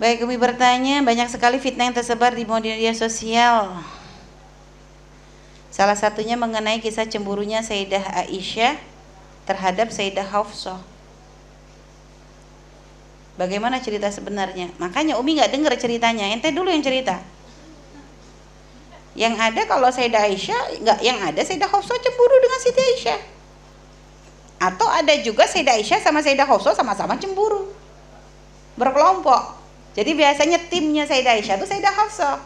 Baik, Umi bertanya, banyak sekali fitnah yang tersebar di media sosial. Salah satunya mengenai kisah cemburunya Sayyidah Aisyah terhadap Sayyidah Hafsah. Bagaimana cerita sebenarnya? Makanya Umi nggak dengar ceritanya, ente dulu yang cerita. Yang ada kalau Sayyidah Aisyah, nggak yang ada Sayyidah Hafsah cemburu dengan Siti Aisyah. Atau ada juga Sayyidah Aisyah sama Sayyidah Hafsah sama-sama cemburu. Berkelompok. Jadi biasanya timnya Sayyidah Aisyah itu Sayyidah Hafsah.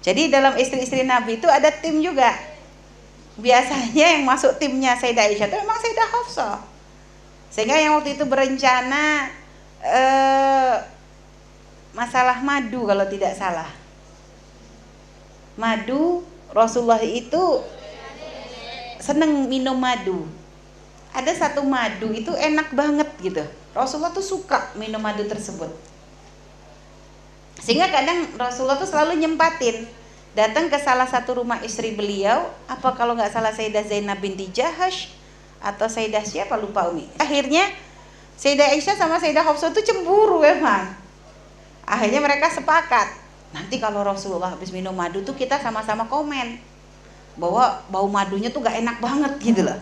Jadi dalam istri-istri Nabi itu ada tim juga. Biasanya yang masuk timnya Sayyidah Aisyah itu memang Sayyidah Hafsah. Sehingga yang waktu itu berencana eh, masalah madu kalau tidak salah. Madu Rasulullah itu seneng minum madu. Ada satu madu itu enak banget gitu. Rasulullah tuh suka minum madu tersebut. Sehingga kadang Rasulullah tuh selalu nyempatin datang ke salah satu rumah istri beliau, apa kalau nggak salah Sayyidah Zainab binti Jahash atau Sayyidah siapa lupa Umi. Akhirnya Sayyidah Aisyah sama Sayyidah Hafsah tuh cemburu emang. Akhirnya mereka sepakat, nanti kalau Rasulullah habis minum madu tuh kita sama-sama komen bahwa bau madunya tuh gak enak banget gitu loh.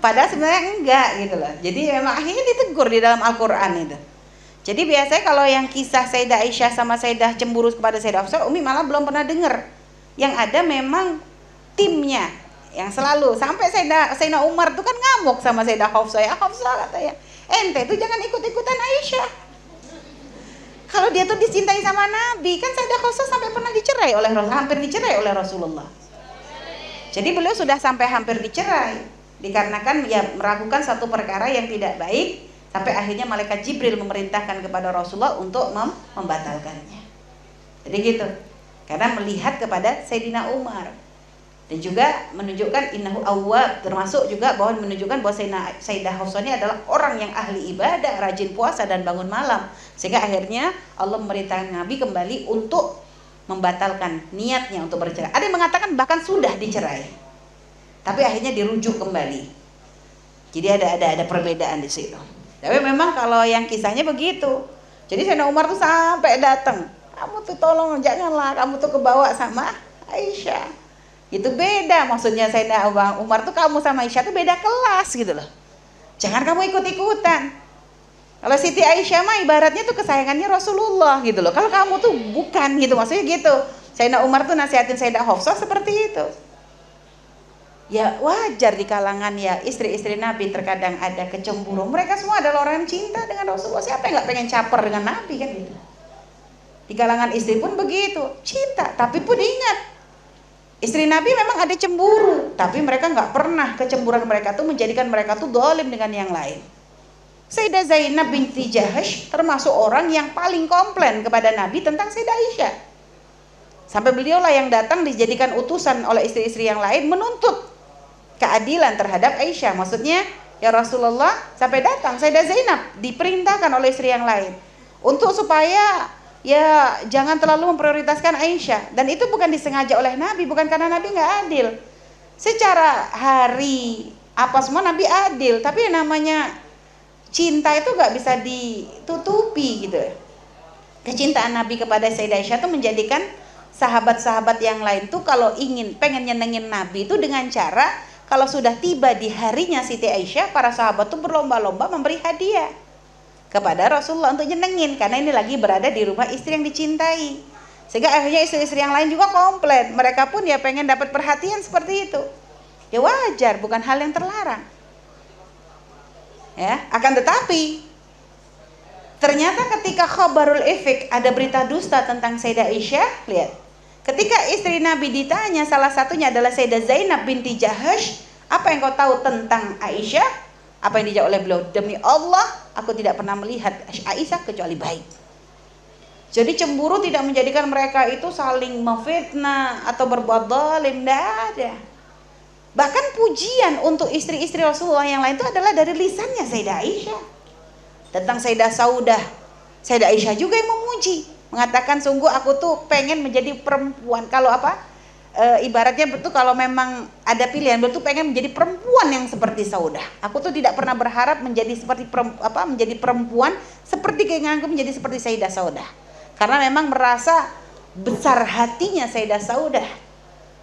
Padahal sebenarnya enggak gitu loh. Jadi memang akhirnya ditegur di dalam Al-Quran itu. Jadi biasanya kalau yang kisah Sayyidah Aisyah sama Sayyidah cemburu kepada Sayyidah Hafsah, Umi malah belum pernah dengar. Yang ada memang timnya yang selalu. Sampai Sayyidah, Sayyidah Umar tuh kan ngamuk sama Sayyidah Hafsah ya Hafsah katanya ente tuh jangan ikut-ikutan Aisyah. Kalau dia tuh dicintai sama Nabi kan Sayyidah Hafsah sampai pernah dicerai oleh Rasul hampir dicerai oleh Rasulullah. Jadi beliau sudah sampai hampir dicerai dikarenakan ya meragukan satu perkara yang tidak baik Sampai akhirnya malaikat Jibril memerintahkan kepada Rasulullah untuk mem membatalkannya. Jadi gitu. Karena melihat kepada Sayyidina Umar dan juga menunjukkan innahu awwab termasuk juga bahwa menunjukkan bahwa Sayyidina Sayyidah Hafsah adalah orang yang ahli ibadah, rajin puasa dan bangun malam. Sehingga akhirnya Allah memerintahkan Nabi kembali untuk membatalkan niatnya untuk bercerai. Ada yang mengatakan bahkan sudah dicerai. Tapi akhirnya dirujuk kembali. Jadi ada ada ada perbedaan di situ. Tapi memang kalau yang kisahnya begitu. Jadi Sayyidina Umar tuh sampai datang. Kamu tuh tolong janganlah kamu tuh kebawa sama Aisyah. Itu beda maksudnya Sayyidina Umar tuh kamu sama Aisyah tuh beda kelas gitu loh. Jangan kamu ikut-ikutan. Kalau Siti Aisyah mah ibaratnya tuh kesayangannya Rasulullah gitu loh. Kalau kamu tuh bukan gitu maksudnya gitu. Sayyidina Umar tuh nasihatin Sayyidah Hafsah seperti itu ya wajar di kalangan ya istri-istri Nabi terkadang ada kecemburu. Mereka semua adalah orang cinta dengan Rasulullah. Siapa yang nggak pengen caper dengan Nabi kan gitu. Di kalangan istri pun begitu, cinta. Tapi pun ingat, istri Nabi memang ada cemburu, tapi mereka nggak pernah kecemburuan mereka tuh menjadikan mereka tuh dolim dengan yang lain. Sayyidah Zainab binti Jahash termasuk orang yang paling komplain kepada Nabi tentang Sayyidah Aisyah. Sampai beliau lah yang datang dijadikan utusan oleh istri-istri yang lain menuntut keadilan terhadap Aisyah. Maksudnya, ya Rasulullah sampai datang Sayyidah Zainab diperintahkan oleh istri yang lain untuk supaya ya jangan terlalu memprioritaskan Aisyah dan itu bukan disengaja oleh Nabi, bukan karena Nabi nggak adil. Secara hari apa semua Nabi adil, tapi namanya cinta itu nggak bisa ditutupi gitu. Kecintaan Nabi kepada Sayyidah Aisyah itu menjadikan sahabat-sahabat yang lain tuh kalau ingin pengen nyenengin Nabi itu dengan cara kalau sudah tiba di harinya Siti Aisyah, para sahabat tuh berlomba-lomba memberi hadiah kepada Rasulullah untuk nyenengin karena ini lagi berada di rumah istri yang dicintai. Sehingga akhirnya istri-istri yang lain juga komplain. Mereka pun ya pengen dapat perhatian seperti itu. Ya wajar, bukan hal yang terlarang. Ya, akan tetapi ternyata ketika khabarul efek ada berita dusta tentang Sayyidah Aisyah, lihat Ketika istri Nabi ditanya salah satunya adalah Sayyidah Zainab binti Jahash, apa yang kau tahu tentang Aisyah? Apa yang dijawab oleh beliau? Demi Allah, aku tidak pernah melihat Aisyah kecuali baik. Jadi cemburu tidak menjadikan mereka itu saling memfitnah atau berbuat zalim, tidak ada. Bahkan pujian untuk istri-istri Rasulullah yang lain itu adalah dari lisannya Sayyidah Aisyah. Tentang Sayyidah Saudah, Sayyidah Aisyah juga yang memuji mengatakan sungguh aku tuh pengen menjadi perempuan. Kalau apa? E, ibaratnya betul kalau memang ada pilihan betul pengen menjadi perempuan yang seperti Saudah. Aku tuh tidak pernah berharap menjadi seperti apa menjadi perempuan seperti keinginanku menjadi seperti Sayyidah Saudah. Karena memang merasa besar hatinya Sayyidah Saudah.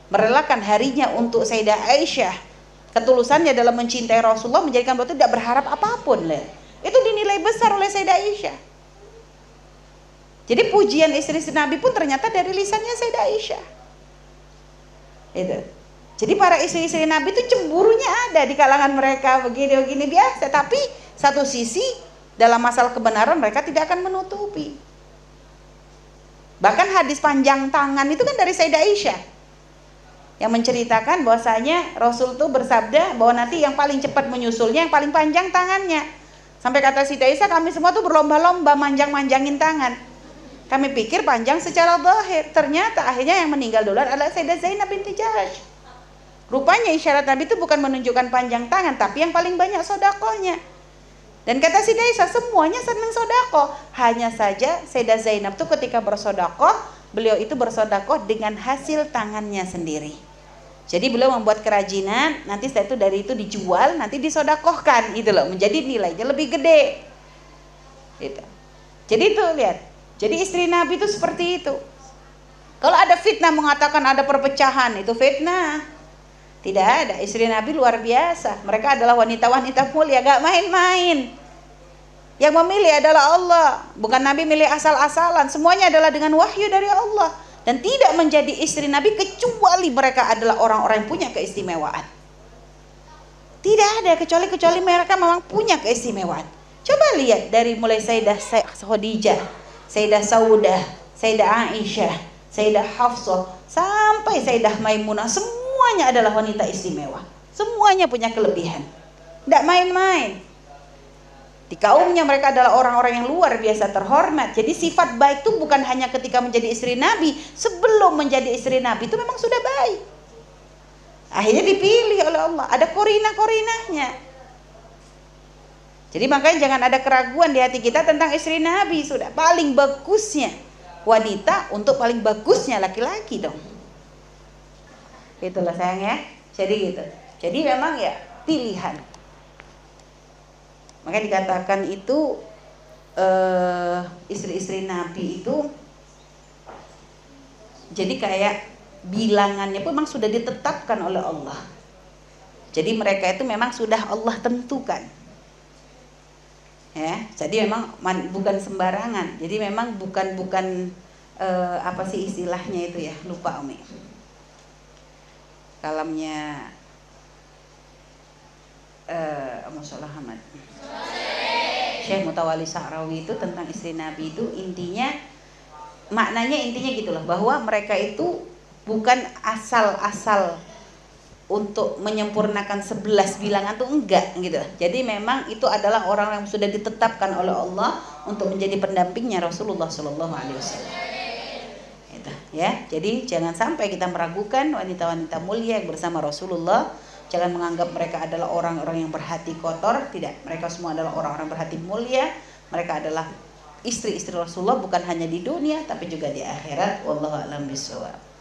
Merelakan harinya untuk Sayyidah Aisyah. Ketulusannya dalam mencintai Rasulullah menjadikan beliau tidak berharap apa pun lah itu dinilai besar oleh Sayyidah Aisyah jadi pujian istri-istri Nabi pun ternyata dari lisannya Sayyidah Aisyah. Itu. Jadi para istri-istri Nabi itu cemburunya ada di kalangan mereka begini-begini biasa. Tapi satu sisi dalam masalah kebenaran mereka tidak akan menutupi. Bahkan hadis panjang tangan itu kan dari Sayyidah Aisyah. Yang menceritakan bahwasanya Rasul itu bersabda bahwa nanti yang paling cepat menyusulnya yang paling panjang tangannya. Sampai kata Sayyidah Aisyah kami semua tuh berlomba-lomba manjang-manjangin tangan. Kami pikir panjang secara zahir. Ternyata akhirnya yang meninggal duluan adalah Sayyidah Zainab binti Jahash. Rupanya isyarat Nabi itu bukan menunjukkan panjang tangan, tapi yang paling banyak sodakonya. Dan kata si Daisa semuanya senang sodako. Hanya saja Sayyidah Zainab tuh ketika bersodako, beliau itu bersodako dengan hasil tangannya sendiri. Jadi beliau membuat kerajinan, nanti setelah itu dari itu dijual, nanti disodakohkan, itu loh, menjadi nilainya lebih gede. Gitu. Jadi itu lihat. Jadi istri Nabi itu seperti itu. Kalau ada fitnah mengatakan ada perpecahan, itu fitnah. Tidak ada, istri Nabi luar biasa. Mereka adalah wanita-wanita mulia, gak main-main. Yang memilih adalah Allah, bukan Nabi milih asal-asalan. Semuanya adalah dengan wahyu dari Allah dan tidak menjadi istri Nabi kecuali mereka adalah orang-orang yang punya keistimewaan. Tidak ada kecuali kecuali mereka memang punya keistimewaan. Coba lihat dari mulai Sayyidah Khadijah, Sayyidah Saudah, Sayyidah Aisyah, Sayyidah Hafsah sampai Sayyidah Maimunah semuanya adalah wanita istimewa. Semuanya punya kelebihan. Tidak main-main. Di kaumnya mereka adalah orang-orang yang luar biasa terhormat. Jadi sifat baik itu bukan hanya ketika menjadi istri Nabi, sebelum menjadi istri Nabi itu memang sudah baik. Akhirnya dipilih oleh Allah. Ada korina-korinahnya. Jadi makanya jangan ada keraguan di hati kita tentang istri Nabi sudah paling bagusnya wanita untuk paling bagusnya laki-laki dong. Itulah sayang ya. Jadi gitu. Jadi memang ya pilihan. Maka dikatakan itu uh, istri-istri Nabi itu jadi kayak bilangannya pun memang sudah ditetapkan oleh Allah. Jadi mereka itu memang sudah Allah tentukan. Ya, jadi memang bukan sembarangan. Jadi memang bukan bukan uh, apa sih istilahnya itu ya, lupa Umi. Kalamnya uh, Musolah Ahmad. Syekh Mutawali Sa'rawi itu tentang istri Nabi itu intinya maknanya intinya gitulah bahwa mereka itu bukan asal-asal untuk menyempurnakan sebelas bilangan tuh enggak gitu. Jadi memang itu adalah orang yang sudah ditetapkan oleh Allah untuk menjadi pendampingnya Rasulullah Shallallahu alaihi wasallam. Gitu, ya. Jadi jangan sampai kita meragukan wanita-wanita mulia yang bersama Rasulullah Jangan menganggap mereka adalah orang-orang yang berhati kotor, tidak. Mereka semua adalah orang-orang berhati mulia. Mereka adalah istri-istri Rasulullah bukan hanya di dunia tapi juga di akhirat. Wallahu a'lam bishawab.